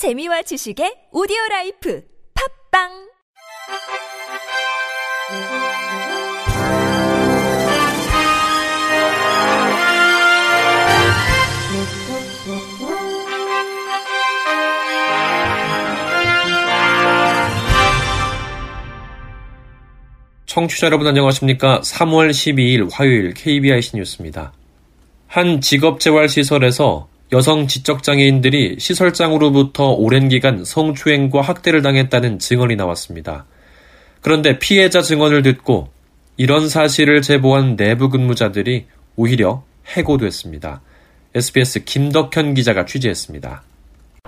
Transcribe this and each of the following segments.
재미와 지식의 오디오 라이프 팝빵 청취자 여러분 안녕하십니까? 3월 12일 화요일 KBIC 뉴스입니다. 한 직업재활시설에서 여성 지적장애인들이 시설장으로부터 오랜 기간 성추행과 학대를 당했다는 증언이 나왔습니다. 그런데 피해자 증언을 듣고 이런 사실을 제보한 내부 근무자들이 오히려 해고됐습니다. SBS 김덕현 기자가 취재했습니다.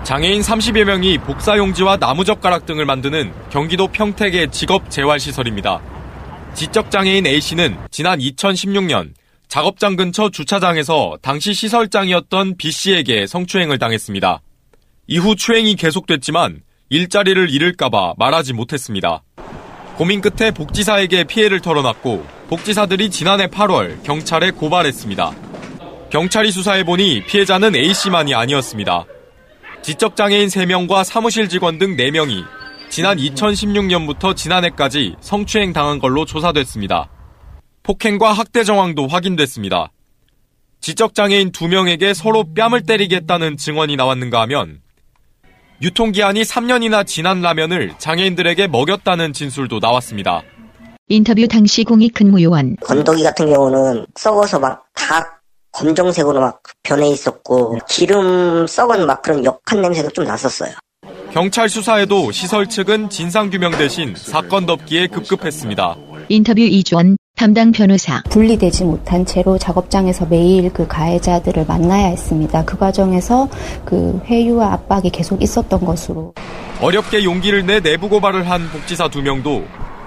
장애인 30여 명이 복사용지와 나무젓가락 등을 만드는 경기도 평택의 직업 재활시설입니다. 지적장애인 A씨는 지난 2016년 작업장 근처 주차장에서 당시 시설장이었던 B씨에게 성추행을 당했습니다. 이후 추행이 계속됐지만 일자리를 잃을까봐 말하지 못했습니다. 고민 끝에 복지사에게 피해를 털어놨고 복지사들이 지난해 8월 경찰에 고발했습니다. 경찰이 수사해보니 피해자는 A씨만이 아니었습니다. 지적장애인 3명과 사무실 직원 등 4명이 지난 2016년부터 지난해까지 성추행 당한 걸로 조사됐습니다. 폭행과 학대 정황도 확인됐습니다. 지적장애인 2명에게 서로 뺨을 때리겠다는 증언이 나왔는가 하면 유통기한이 3년이나 지난 라면을 장애인들에게 먹였다는 진술도 나왔습니다. 인터뷰 당시 공익 근무요원 건더기 같은 경우는 썩어서 막 다 검정색으로 막 변해 있었고 기름 썩은 막 그런 역한 냄새도 좀 났었어요. 경찰 수사에도 시설 측은 진상규명 대신 사건 덮기에 급급했습니다. 인터뷰 이주원 담당 변호사 분리되지 못한 채로 작업장에서 매일 그 가해자들을 만나야 했습니다. 그 과정에서 그 회유와 압박이 계속 있었던 것으로 어렵게 용기를 내 내부 고발을 한 복지사 두 명도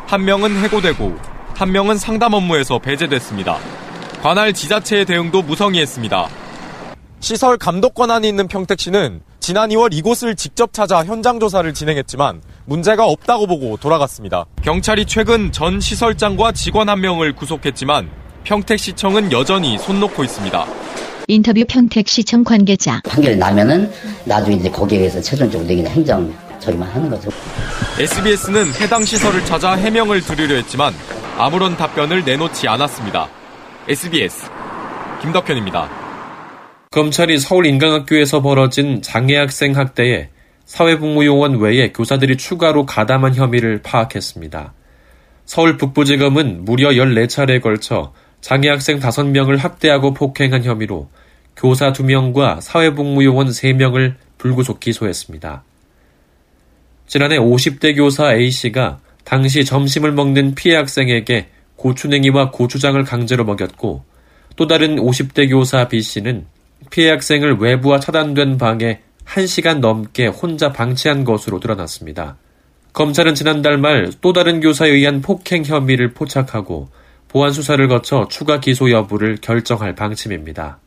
한 명은 해고되고 한 명은 상담 업무에서 배제됐습니다. 관할 지자체의 대응도 무성의했습니다. 시설 감독 권한이 있는 평택시는 지난 2월 이곳을 직접 찾아 현장 조사를 진행했지만 문제가 없다고 보고 돌아갔습니다. 경찰이 최근 전 시설장과 직원 한 명을 구속했지만 평택시청은 여전히 손 놓고 있습니다. 인터뷰 평택시청 관계자 판결이 나면은 나중에 이제 거기에 의해서 최종적으로 내기는 행정 처리만 하는 거죠. SBS는 해당 시설을 찾아 해명을 드리려 했지만 아무런 답변을 내놓지 않았습니다. SBS 김덕현입니다. 검찰이 서울 인강학교에서 벌어진 장애학생 학대에 사회복무요원 외에 교사들이 추가로 가담한 혐의를 파악했습니다. 서울 북부지검은 무려 14차례에 걸쳐 장애학생 5명을 학대하고 폭행한 혐의로 교사 2명과 사회복무요원 3명을 불구속 기소했습니다. 지난해 50대 교사 A씨가 당시 점심을 먹는 피해 학생에게 고추냉이와 고추장을 강제로 먹였고 또 다른 50대 교사 B씨는 피해 학생을 외부와 차단된 방에 1시간 넘게 혼자 방치한 것으로 드러났습니다. 검찰은 지난달 말 또 다른 교사에 의한 폭행 혐의를 포착하고 보안 수사를 거쳐 추가 기소 여부를 결정할 방침입니다.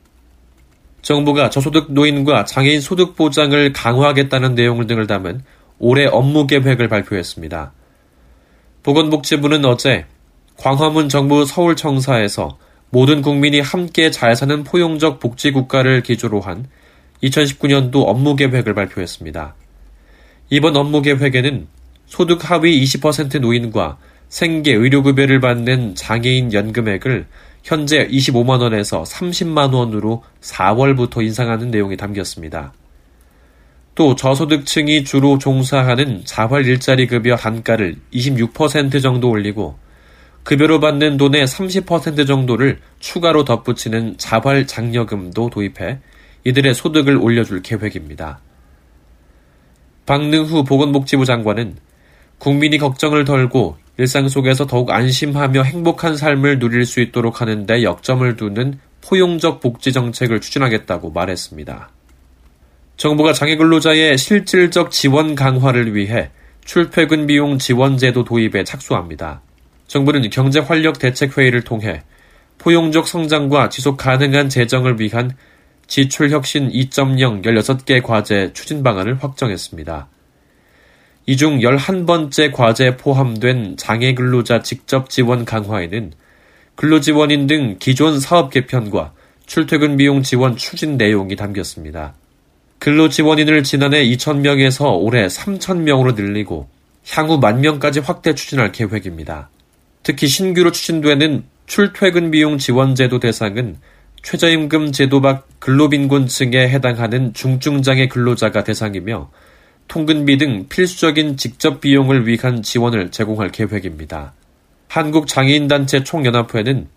정부가 저소득 노인과 장애인 소득 보장을 강화하겠다는 내용을 등을 담은 올해 업무 계획을 발표했습니다. 보건복지부는 어제 광화문 정부 서울청사에서 모든 국민이 함께 잘 사는 포용적 복지 국가를 기조로 한 2019년도 업무 계획을 발표했습니다. 이번 업무 계획에는 소득 하위 20% 노인과 생계 의료급여를 받는 장애인 연금액을 현재 25만원에서 30만원으로 4월부터 인상하는 내용이 담겼습니다. 또 저소득층이 주로 종사하는 자활 일자리 급여 단가를 26% 정도 올리고 급여로 받는 돈의 30% 정도를 추가로 덧붙이는 자활 장려금도 도입해 이들의 소득을 올려줄 계획입니다. 박능후 보건복지부 장관은 국민이 걱정을 덜고 일상 속에서 더욱 안심하며 행복한 삶을 누릴 수 있도록 하는데 역점을 두는 포용적 복지 정책을 추진하겠다고 말했습니다. 정부가 장애 근로자의 실질적 지원 강화를 위해 출퇴근 비용 지원 제도 도입에 착수합니다. 정부는 경제활력대책회의를 통해 포용적 성장과 지속 가능한 재정을 위한 지출혁신 2.0 16개 과제 추진 방안을 확정했습니다. 이 중 11번째 과제에 포함된 장애 근로자 직접 지원 강화에는 근로지원인 등 기존 사업 개편과 출퇴근 비용 지원 추진 내용이 담겼습니다. 근로지원인을 지난해 2,000명에서 올해 3,000명으로 늘리고 향후 만 명까지 확대 추진할 계획입니다. 특히 신규로 추진되는 출퇴근 비용 지원 제도 대상은 최저임금 제도 밖 근로빈곤층에 해당하는 중증장애 근로자가 대상이며 통근비 등 필수적인 직접 비용을 위한 지원을 제공할 계획입니다. 한국장애인단체 총연합회는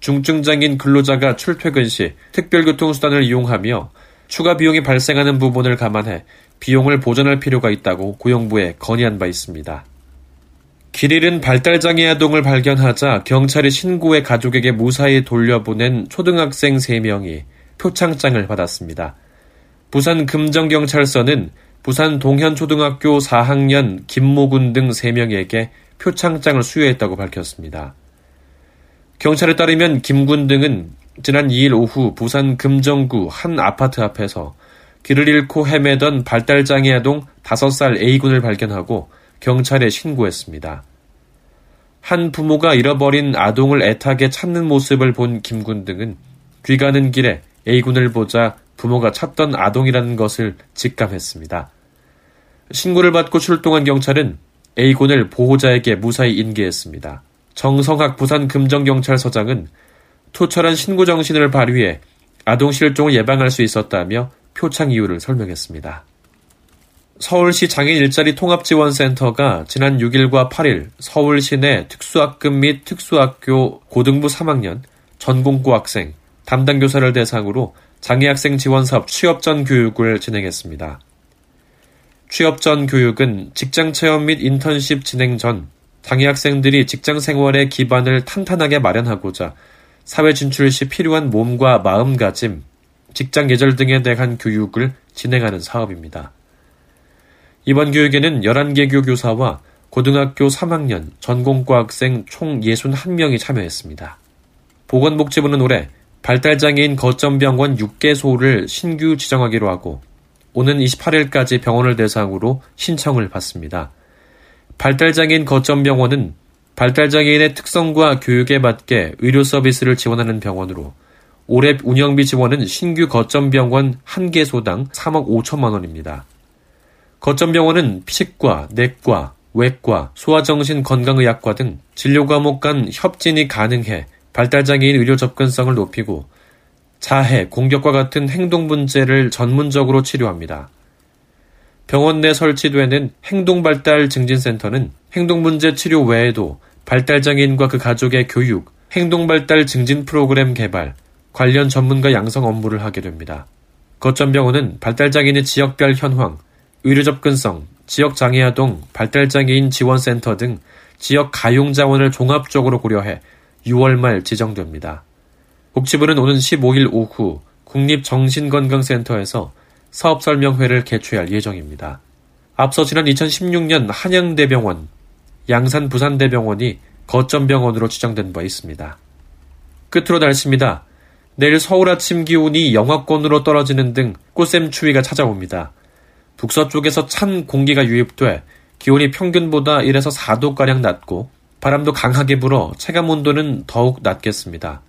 중증장애인 근로자가 출퇴근 시 특별교통수단을 이용하며 추가 비용이 발생하는 부분을 감안해 비용을 보전할 필요가 있다고 고용부에 건의한 바 있습니다. 길 잃은 발달장애 아동을 발견하자 경찰이 신고해 가족에게 무사히 돌려보낸 초등학생 3명이 표창장을 받았습니다. 부산 금정경찰서는 부산 동현초등학교 4학년 김모군 등 3명에게 표창장을 수여했다고 밝혔습니다. 경찰에 따르면 김군 등은 지난 2일 오후 부산 금정구 한 아파트 앞에서 길을 잃고 헤매던 발달장애 아동 5살 A군을 발견하고 경찰에 신고했습니다. 한 부모가 잃어버린 아동을 애타게 찾는 모습을 본 김군 등은 귀 가는 길에 A군을 보자 부모가 찾던 아동이라는 것을 직감했습니다. 신고를 받고 출동한 경찰은 A군을 보호자에게 무사히 인계했습니다. 정성학 부산 금정경찰서장은 투철한 신고 정신을 발휘해 아동 실종을 예방할 수 있었다며 표창 이유를 설명했습니다. 서울시 장애인 일자리 통합지원센터가 지난 6일과 8일 서울 시내 특수학급 및 특수학교 고등부 3학년 전공고 학생, 담당 교사를 대상으로 장애학생 지원 사업 취업 전 교육을 진행했습니다. 취업 전 교육은 직장 체험 및 인턴십 진행 전 장애 학생들이 직장 생활의 기반을 탄탄하게 마련하고자 사회 진출 시 필요한 몸과 마음가짐, 직장 예절 등에 대한 교육을 진행하는 사업입니다. 이번 교육에는 11개 교 교사와 고등학교 3학년 전공과 학생 총 61명이 참여했습니다. 보건복지부는 올해 발달장애인 거점병원 6개소를 신규 지정하기로 하고 오는 28일까지 병원을 대상으로 신청을 받습니다. 발달장애인 거점병원은 발달장애인의 특성과 교육에 맞게 의료 서비스를 지원하는 병원으로 올해 운영비 지원은 신규 거점병원 1개소당 3억 5천만 원입니다. 거점 병원은 피식과, 내과, 외과, 소아정신건강의학과 등 진료 과목 간 협진이 가능해 발달장애인 의료 접근성을 높이고 자해, 공격과 같은 행동 문제를 전문적으로 치료합니다. 병원 내 설치되는 행동발달 증진센터는 행동문제 치료 외에도 발달장애인과 그 가족의 교육, 행동발달 증진 프로그램 개발, 관련 전문가 양성 업무를 하게 됩니다. 거점 병원은 발달장애인의 지역별 현황, 의료 접근성, 지역 장애아동, 발달장애인 지원센터 등 지역 가용 자원을 종합적으로 고려해 6월 말 지정됩니다. 복지부는 오는 15일 오후 국립정신건강센터에서 사업 설명회를 개최할 예정입니다. 앞서 지난 2016년 한양대병원, 양산 부산대병원이 거점병원으로 지정된 바 있습니다. 끝으로 날씨입니다. 내일 서울 아침 기온이 영하권으로 떨어지는 등 꽃샘 추위가 찾아옵니다. 북서쪽에서 찬 공기가 유입돼 기온이 평균보다 1에서 4도가량 낮고 바람도 강하게 불어 체감 온도는 더욱 낮겠습니다.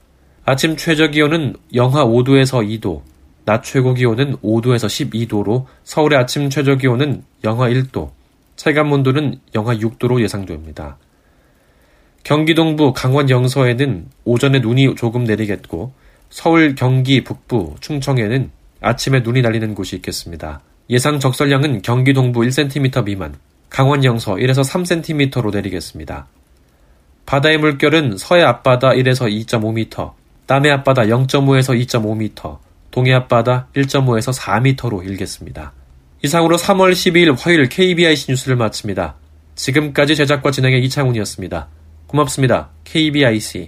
아침 최저 기온은 영하 5도에서 2도, 낮 최고 기온은 5도에서 12도로 서울의 아침 최저 기온은 영하 1도, 체감 온도는 영하 6도로 예상됩니다. 경기 동부 강원 영서에는 오전에 눈이 조금 내리겠고 서울 경기 북부 충청에는 아침에 눈이 날리는 곳이 있겠습니다. 예상 적설량은 경기 동부 1cm 미만, 강원 영서 1에서 3cm로 내리겠습니다. 바다의 물결은 서해 앞바다 1에서 2.5m, 남해 앞바다 0.5에서 2.5m, 동해 앞바다 1.5에서 4m로 일겠습니다. 이상으로 3월 12일 화요일 KBIC 뉴스를 마칩니다. 지금까지 제작과 진행의 이창훈이었습니다. 고맙습니다. KBIC.